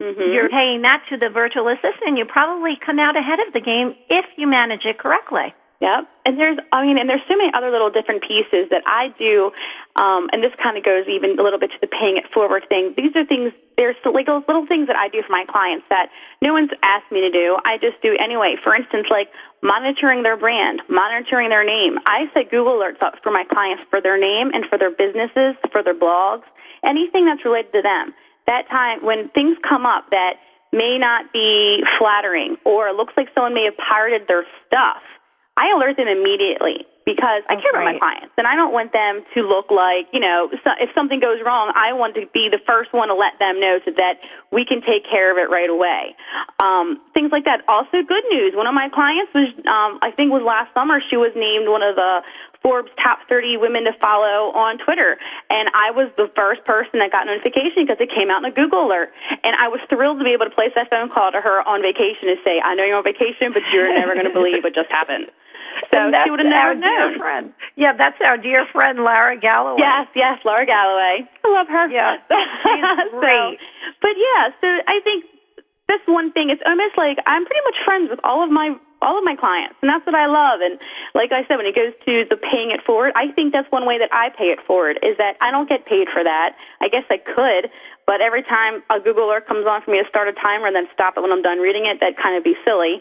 Mm-hmm. you're paying that to the virtual assistant, you probably come out ahead of the game if you manage it correctly. Yep. And there's, I mean, and there's so many other little different pieces that I do, um, and this kind of goes even a little bit to the paying it forward thing. These are things, there's like little, things that I do for my clients that no one's asked me to do. I just do anyway. For instance, like monitoring their brand, monitoring their name. I set Google alerts up for my clients for their name and for their businesses, for their blogs, anything that's related to them. That time when things come up that may not be flattering or looks like someone may have pirated their stuff, I alert them immediately because I care about my clients and I don't want them to look like, you know, so if something goes wrong, I want to be the first one to let them know so that we can take care of it right away. Um, things like that. Also, good news. One of my clients was, um, I think, was last summer. She was named one of the Forbes top 30 women to follow on Twitter. And I was the first person that got notification because it came out in a Google alert. And I was thrilled to be able to place that phone call to her on vacation and say, I know you're on vacation, but you're never going to believe what just happened. So she would have never our dear known. friend. Yeah, that's our dear friend Lara Galloway. Yes, yes, Laura Galloway. I love her. Yeah, <laughs> she's So, great. but yeah, so I think that's one thing. It's almost like I'm pretty much friends with all of my all of my clients, and that's what I love. And like I said, when it goes to the paying it forward, I think that's one way that I pay it forward is that I don't get paid for that. I guess I could, but every time a Google alert comes on for me to start a timer and then stop it when I'm done reading it, that kind of be silly.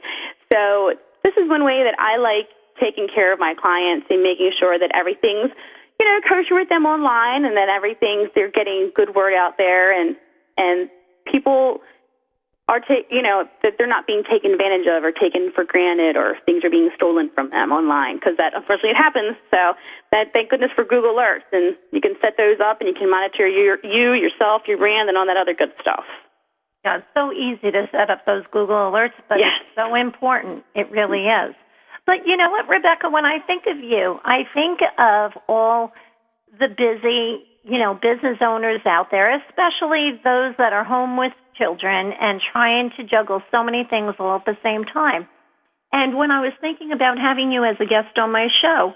So this is one way that I like taking care of my clients and making sure that everything's you know kosher with them online and that everything's they're getting good word out there and and people are ta- you know that they're not being taken advantage of or taken for granted or things are being stolen from them online because that unfortunately it happens so that thank goodness for google alerts and you can set those up and you can monitor your you yourself your brand and all that other good stuff Yeah, it's so easy to set up those Google alerts, but Yes. it's so important. It really is. But you know what, Rebecca, when I think of you, I think of all the busy, you know, business owners out there, especially those that are home with children and trying to juggle so many things all at the same time. And when I was thinking about having you as a guest on my show,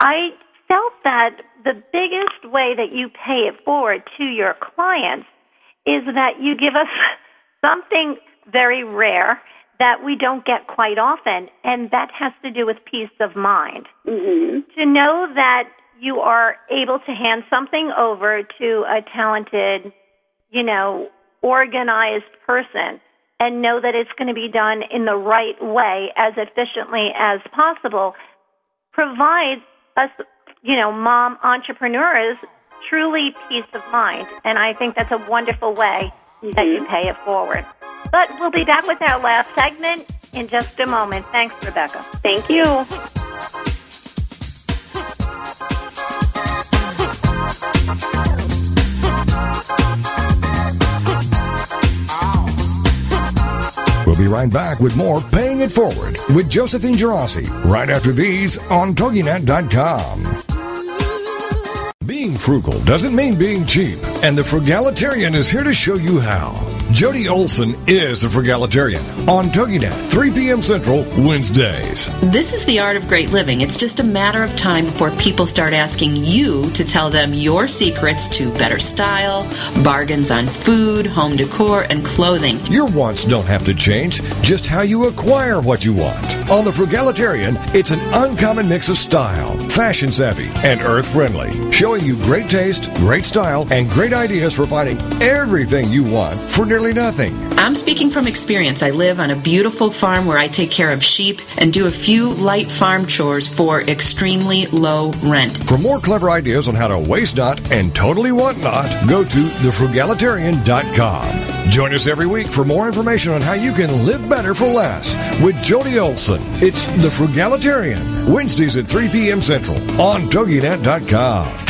I felt that the biggest way that you pay it forward to your clients is that you give us <laughs> something very rare that we don't get quite often, and that has to do with peace of mind. mhm To know that you are able to hand something over to a talented, you know, organized person and know that it's going to be done in the right way as efficiently as possible provides us, you know, mom entrepreneurs truly peace of mind. And I think that's a wonderful way that you pay it forward. But we'll be back with our last segment in just a moment. Thanks, Rebecca. thank you We'll be right back with more Paying It Forward with Josephine Gerasi right after these on TogiNet.com. Being frugal doesn't mean being cheap, and the Frugalitarian is here to show you how. Jody Olson is the Frugalitarian on TogiNet, 3 p.m. Central, Wednesdays. This is the art of great living. It's just a matter of time before people start asking you to tell them your secrets to better style, bargains on food, home decor, and clothing. Your wants don't have to change, just how you acquire what you want. On the Frugalitarian, it's an uncommon mix of style, fashion savvy, and earth friendly, showing you great taste, great style, and great ideas for finding everything you want for nearly nothing. I'm speaking from experience. I live on a beautiful farm where I take care of sheep and do a few light farm chores for extremely low rent. For more clever ideas on how to waste not and totally want not, go to thefrugalitarian.com. Join us every week for more information on how you can live better for less with Jody Olson. It's The Frugalitarian, Wednesdays at 3 p.m. Central on TogiNet.com.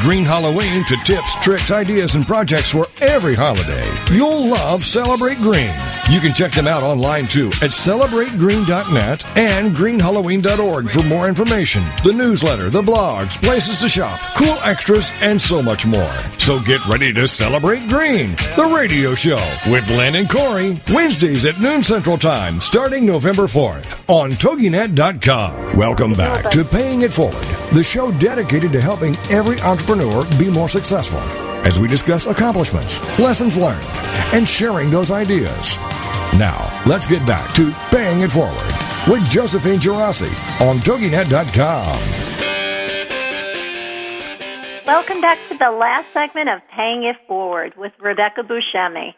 Green Halloween to tips, tricks, ideas, and projects for every holiday. You'll love Celebrate Green. You can check them out online too at celebrategreen.net and greenhalloween.org for more information, the newsletter, the blogs, places to shop, cool extras, and so much more. So get ready to celebrate green, the radio show with Len and Corey, Wednesdays at noon Central Time, starting November 4th on TogiNet.com. Welcome back to Paying It Forward, the show dedicated to helping every entrepreneur be more successful as we discuss accomplishments, lessons learned, and sharing those ideas. Now, let's get back to Paying It Forward with Josephine Gerasi on TogiNet.com. Welcome back to the last segment of Paying It Forward with Rebecca Buscemi.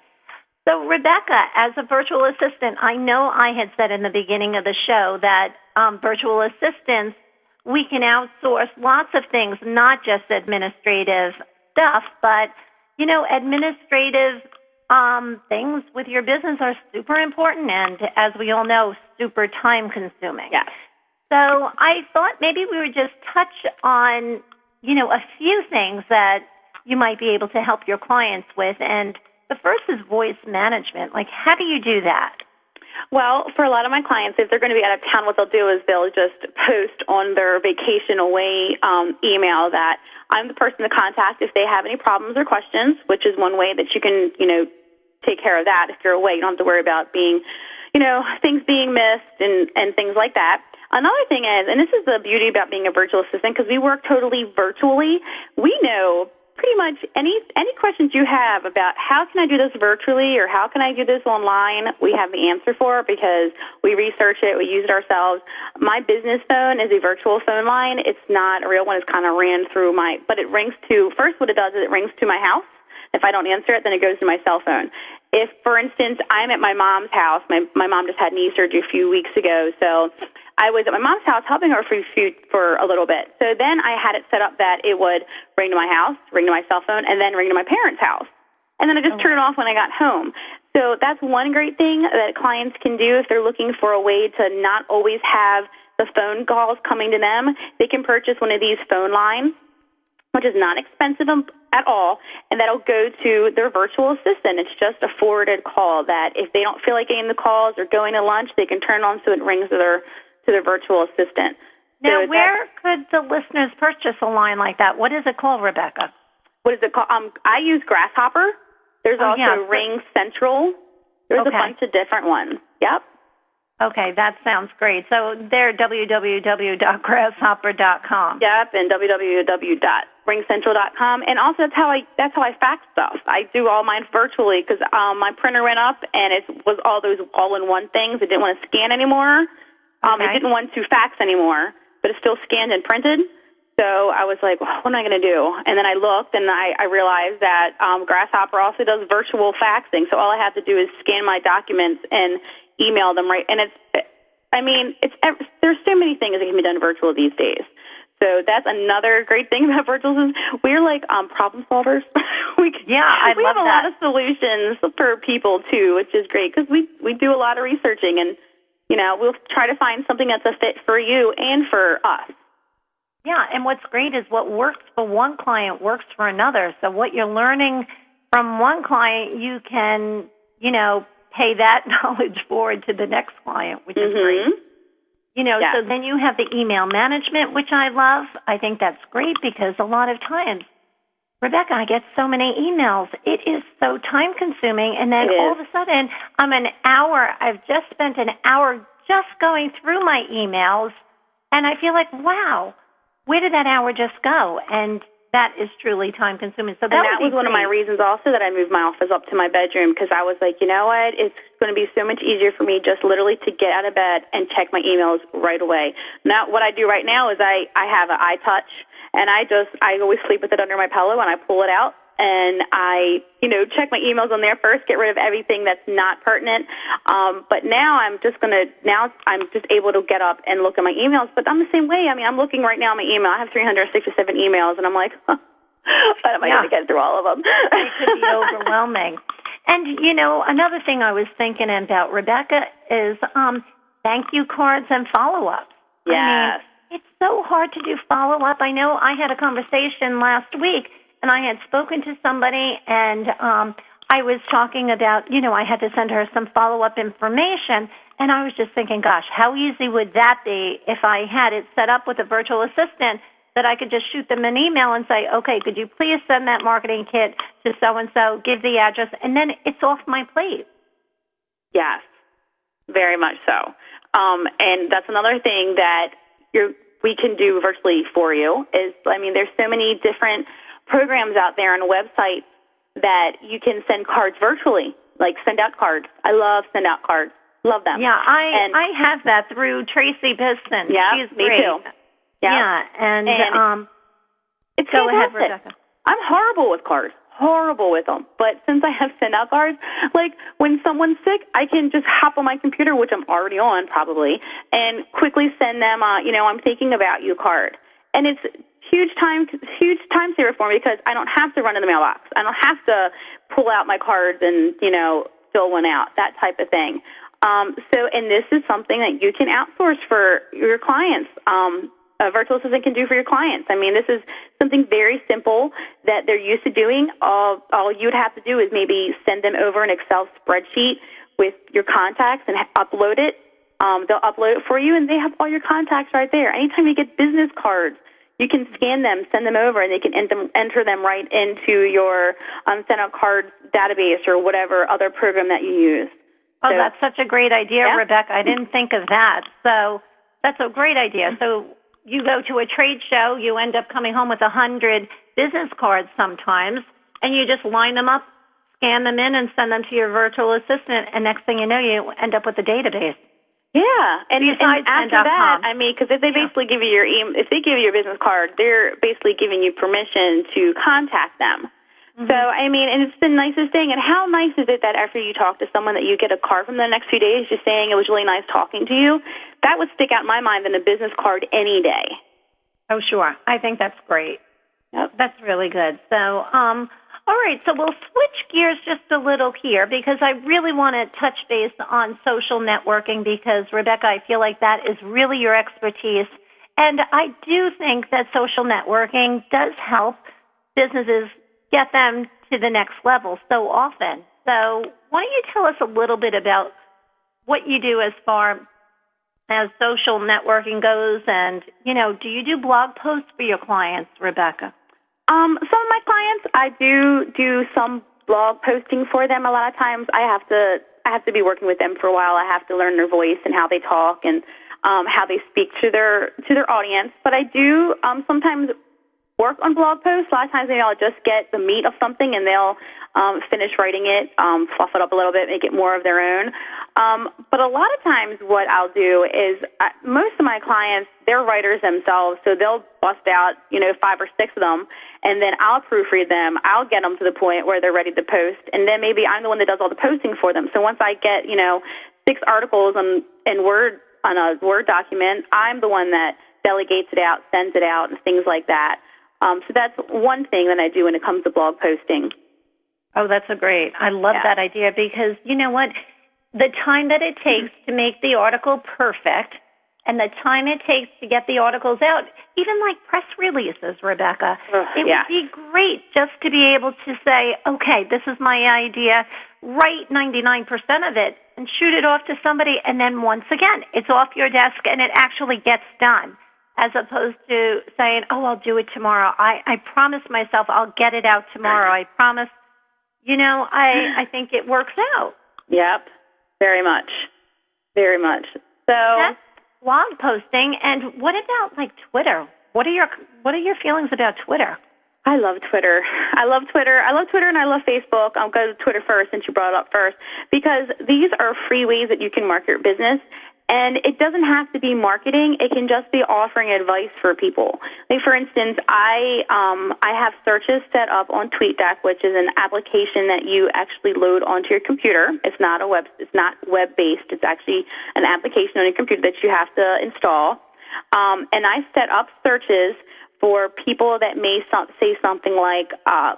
So, Rebecca, as a virtual assistant, I know I had said in the beginning of the show that um, virtual assistants, we can outsource lots of things, not just administrative stuff, but, you know, administrative um, things with your business are super important and, as we all know, super time consuming. Yes. So I thought maybe we would just touch on, you know, a few things that you might be able to help your clients with. And the first is voice management. Like, how do you do that? Well, for a lot of my clients, if they're going to be out of town, what they'll do is they'll just post on their vacation away um, email that I'm the person to contact if they have any problems or questions, which is one way that you can, you know, take care of that. If you're away, you don't have to worry about being, you know, things being missed and, and things like that. Another thing is, and this is the beauty about being a virtual assistant, because we work totally virtually, we know pretty much any any questions you have about how can I do this virtually or how can I do this online, we have the answer for because we research it, we use it ourselves. My business phone is a virtual phone line. It's not a real one. It's kind of ran through my, but it rings to first. What it does is it rings to my house. If I don't answer it, then it goes to my cell phone. If, for instance, I'm at my mom's house, my my mom just had knee surgery a few weeks ago, so I was at my mom's house helping her for food for a little bit. So then I had it set up that it would ring to my house, ring to my cell phone, and then ring to my parents' house. And then I just oh. turn it off when I got home. So that's one great thing that clients can do if they're looking for a way to not always have the phone calls coming to them. They can purchase one of these phone lines, which is not expensive um, at all, and that'll go to their virtual assistant. It's just a forwarded call that if they don't feel like getting the calls or going to lunch, they can turn it on so it rings to their to their virtual assistant. Now, So where could the listeners purchase a line like that? What is it called, Rebecca? what is it called? Um, I use Grasshopper. There's Oh, also yeah. Ring Central. There's Okay. a bunch of different ones. Yep. Okay, that sounds great. So they're www.grasshopper.com. Yep, and www.ringcentral.com. And also, that's how I that's how I fax stuff. I do all mine virtually because um, my printer went up and it was all those all-in-one things. It didn't want to scan anymore. Um, Okay. It didn't want to fax anymore, but it's still scanned and printed. So I was like, what am I going to do? And then I looked and I, I realized that um, Grasshopper also does virtual faxing. So all I have to do is scan my documents and email them right. And it's, I mean, it's there's so many things that can be done virtual these days. So that's another great thing <laughs> about virtual is We're like um, problem solvers. <laughs> we can- Yeah, I we love have a that. lot of solutions for people too, which is great because we we do a lot of researching and you know we'll try to find something that's a fit for you and for us. Yeah, and what's great is what works for one client works for another. So what you're learning from one client, you can, you know, pay that <laughs> knowledge forward to the next client, which is great. Mhm. You know, Yes. so then you have the email management, which I love. I think that's great because a lot of times, Rebecca, I get so many emails. It is so time consuming. And then all of a sudden, I'm an hour, I've just spent an hour just going through my emails. And I feel like, wow, where did that hour just go? And that is truly time consuming. So that, and that was be one of my reasons also that I moved my office up to my bedroom because I was like, you know what, it's going to be so much easier for me just literally to get out of bed and check my emails right away. Now, what I do right now is I I have an iTouch and I just I always sleep with it under my pillow and I pull it out and I, you know, check my emails on there first, get rid of everything that's not pertinent. Um, but now I'm just gonna now I'm just able to get up and look at my emails. But I'm the same way. I mean, I'm looking right now at my email. I have 367 emails, and I'm like, <laughs> how am I Yeah. going to get through all of them? it could be <laughs> overwhelming. And you know, another thing I was thinking about, Rebecca, is um, thank you cards and follow ups. I Yes. mean, it's so hard to do follow up. I know I had a conversation last week, and I had spoken to somebody, and um, I was talking about, you know, I had to send her some follow up information. And I was just thinking, gosh, how easy would that be if I had it set up with a virtual assistant that I could just shoot them an email and say, okay, could you please send that marketing kit to so and so, give the address, and then it's off my plate. Yes, very much so. Um, and that's another thing that we can do virtually for you. Is I mean, there's so many different programs out there and websites that you can send cards virtually, like send out cards. I love send out cards. Love them. Yeah, I And- I have that through Tracy Piston. Yeah, She's me great. too. Yeah, and, And um, It's go ahead, fantastic. Rebecca. I'm horrible with cards. Horrible with them. But since I have send out cards, like when someone's sick, I can just hop on my computer, which I'm already on probably, and quickly send them a, you know, I'm thinking about you card. And it's huge time huge time saver for me because I don't have to run to the mailbox. I don't have to pull out my cards and, you know, fill one out, that type of thing. Um, so, and this is something that you can outsource for your clients. Um, a virtual assistant can do for your clients. I mean, this is something very simple that they're used to doing. All, all you would have to do is maybe send them over an Excel spreadsheet with your contacts and upload it. Um, they'll upload it for you, and they have all your contacts right there. Anytime you get business cards, you can scan them, send them over, and they can enter them, enter them right into your um, send out cards database or whatever other program that you use. Oh, So- that's such a great idea, Yeah. Rebecca. I didn't think of that. So that's a great idea. So you go to a trade show, you end up coming home with a hundred business cards sometimes, and you just line them up, scan them in, and send them to your virtual assistant. And next thing you know, you end up with a database. Yeah, and, Besides and after that, I mean, because if they basically give you your email, if they give you your business card, they're basically giving you permission to contact them. Mm-hmm. So I mean, and it's the nicest thing. And how nice is it that after you talk to someone that you get a card from them the next few days, just saying it was really nice talking to you? That would stick out in my mind than a business card any day. Oh, sure. I think that's great. Yep. That's really good. So, um, all right. So we'll switch gears just a little here because I really want to touch base on social networking because Rebecca, I feel like that is really your expertise. And I do think that social networking does help businesses get them to the next level so often. So why don't you tell us a little bit about what you do as far as social networking goes and you know do you do blog posts for your clients rebecca Um, some of my clients, I do do some blog posting for them. A lot of times, I have to I have to be working with them for a while. I have to learn their voice and how they talk and um, how they speak to their to their audience. But I do um, sometimes work on blog posts. A lot of times, maybe I'll just get the meat of something and they'll um, finish writing it, um, fluff it up a little bit, make it more of their own. Um, but a lot of times, what I'll do is uh, most of my clients, they're writers themselves, so they'll bust out, you know, five or six of them, and then I'll proofread them. I'll get them to the point where they're ready to post, and then maybe I'm the one that does all the posting for them. So once I get, you know, six articles on in Word on a Word document, I'm the one that delegates it out, sends it out, and things like that. Um, so that's one thing that I do when it comes to blog posting. oh that's a great i love Yeah. that idea because you know what the time that it takes to make the article perfect and the time it takes to get the articles out even like press releases rebecca it yeah. would be great just to be able to say okay this is my idea write 99% of it and shoot it off to somebody and then once again it's off your desk and it actually gets done as opposed to saying oh i'll do it tomorrow i i promise myself i'll get it out tomorrow i promise you know i <laughs> i think it works out Yep, very much, very much. So that's blog posting and what about like twitter what are your what are your feelings about twitter I love Twitter. I love Twitter. I love Twitter and I love Facebook. I'll go to Twitter first since you brought it up first because these are free ways that you can market your business. And it doesn't have to be marketing. It can just be offering advice for people. Like for instance, I um, I have searches set up on TweetDeck, which is an application that you actually load onto your computer. It's not a web. It's not web based. It's actually an application on your computer that you have to install. Um, and I set up searches for people that may so- say something like uh,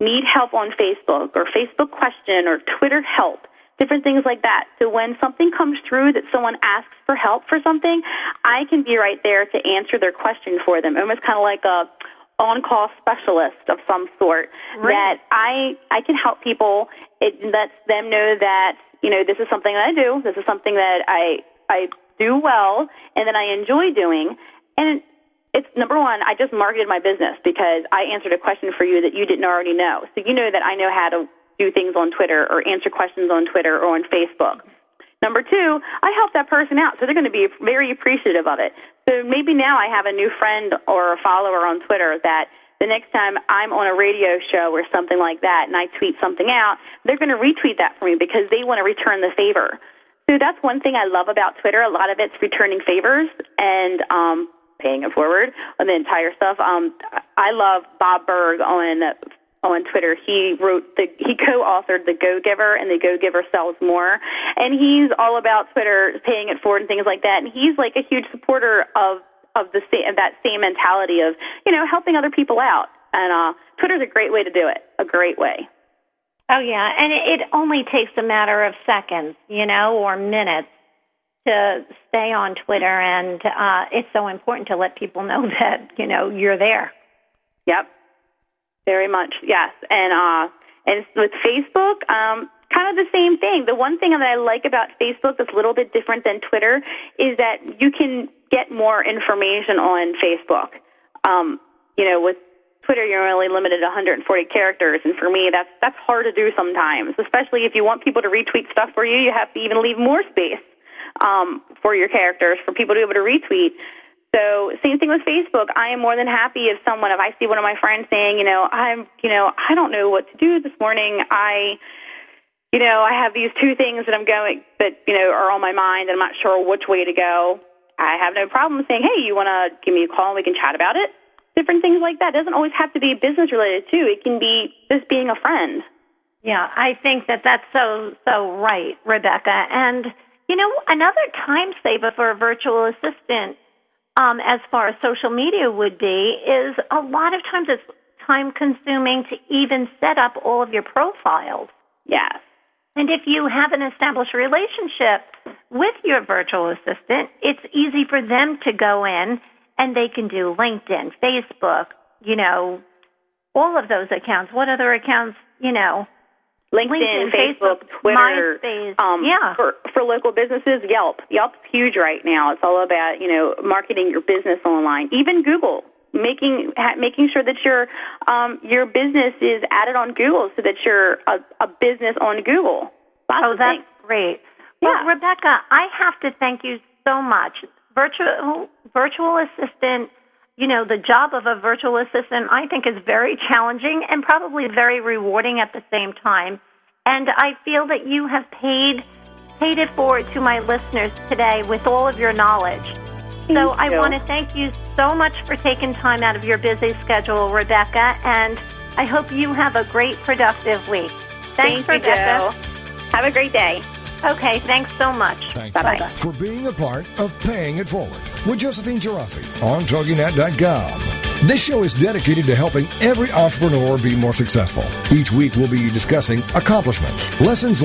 need help on Facebook or Facebook question or Twitter help different things like that. So when something comes through that someone asks for help for something, I can be right there to answer their question for them, almost kind of like a on-call specialist of some sort. Right. That I I can help people. It lets them know that you know this is something that I do. This is something that I I do well and that I enjoy doing. And it's number one, I just marketed my business because I answered a question for you that you didn't already know. So you know that I know how to do things on Twitter or answer questions on Twitter or on Facebook. Number two, I help that person out, so they're going to be very appreciative of it. So maybe now I have a new friend or a follower on Twitter that the next time I'm on a radio show or something like that and I tweet something out, they're going to retweet that for me because they want to return the favor. So that's one thing I love about Twitter. A lot of it's returning favors and um, paying it forward on the entire stuff. Um, I love Bob Burg on on Twitter. He wrote the he co-authored the Go Giver and the Go Giver sells more, and he's all about Twitter paying it forward and things like that. And he's like a huge supporter of of the same of that same mentality of you know helping other people out. And uh, Twitter's a great way to do it. A great way. Oh yeah, and it, it only takes a matter of seconds, you know, or minutes to stay on Twitter, and uh, it's so important to let people know <laughs> that you know you're there. Yep. Very much, yes. And uh and with Facebook, um kind of the same thing. The one thing that I like about Facebook that's a little bit different than Twitter is that you can get more information on Facebook. Um, you know, with Twitter, you're only limited to 140 characters, and for me, that's that's hard to do sometimes. Especially if you want people to retweet stuff for you, you have to even leave more space um, for your characters for people to be able to retweet. So same thing with Facebook. I am more than happy if someone, if I see one of my friends saying, you know, I'm, you know, I don't know what to do this morning. I, you know, I have these two things that I'm going that you know are on my mind, and I'm not sure which way to go. I have no problem saying, hey, you want to give me a call and we can chat about it. Different things like that. It doesn't always have to be business related too. It can be just being a friend. Yeah, I think that that's so so right, Rebecca. And you know, another time saver for a virtual assistant um, as far as social media would be, is a lot of times it's time consuming to even set up all of your profiles. Yes. And if you have an established relationship with your virtual assistant, it's easy for them to go in and they can do LinkedIn, Facebook, you know, all of those accounts. What other accounts, you know? LinkedIn, LinkedIn, Facebook, Facebook, Twitter. MySpace, um, yeah. For for local businesses, Yelp. Yelp's huge right now. It's all about you know marketing your business online. Even Google, making ha, making sure that your um, your business is added on Google so that you're a, a business on Google. Lots Oh, that's things. great. Well, Yeah. Rebecca, I have to thank you so much. Virtual virtual assistant, you know, the job of a virtual assistant I think is very challenging and probably very rewarding at the same time. And I feel that you have paid paid it forward to my listeners today with all of your knowledge. so I you. want to thank you so much for taking time out of your busy schedule, Rebecca, and I hope you have a great productive week. Thanks, Thank you, Rebecca. Joe. Have a great day. Okay, thanks so much. Thank Bye you bye. for being a part of Paying It Forward with Josephine Gerasi on TogiNet.com. This show is dedicated to helping every entrepreneur be more successful. Each week we'll be discussing accomplishments, lessons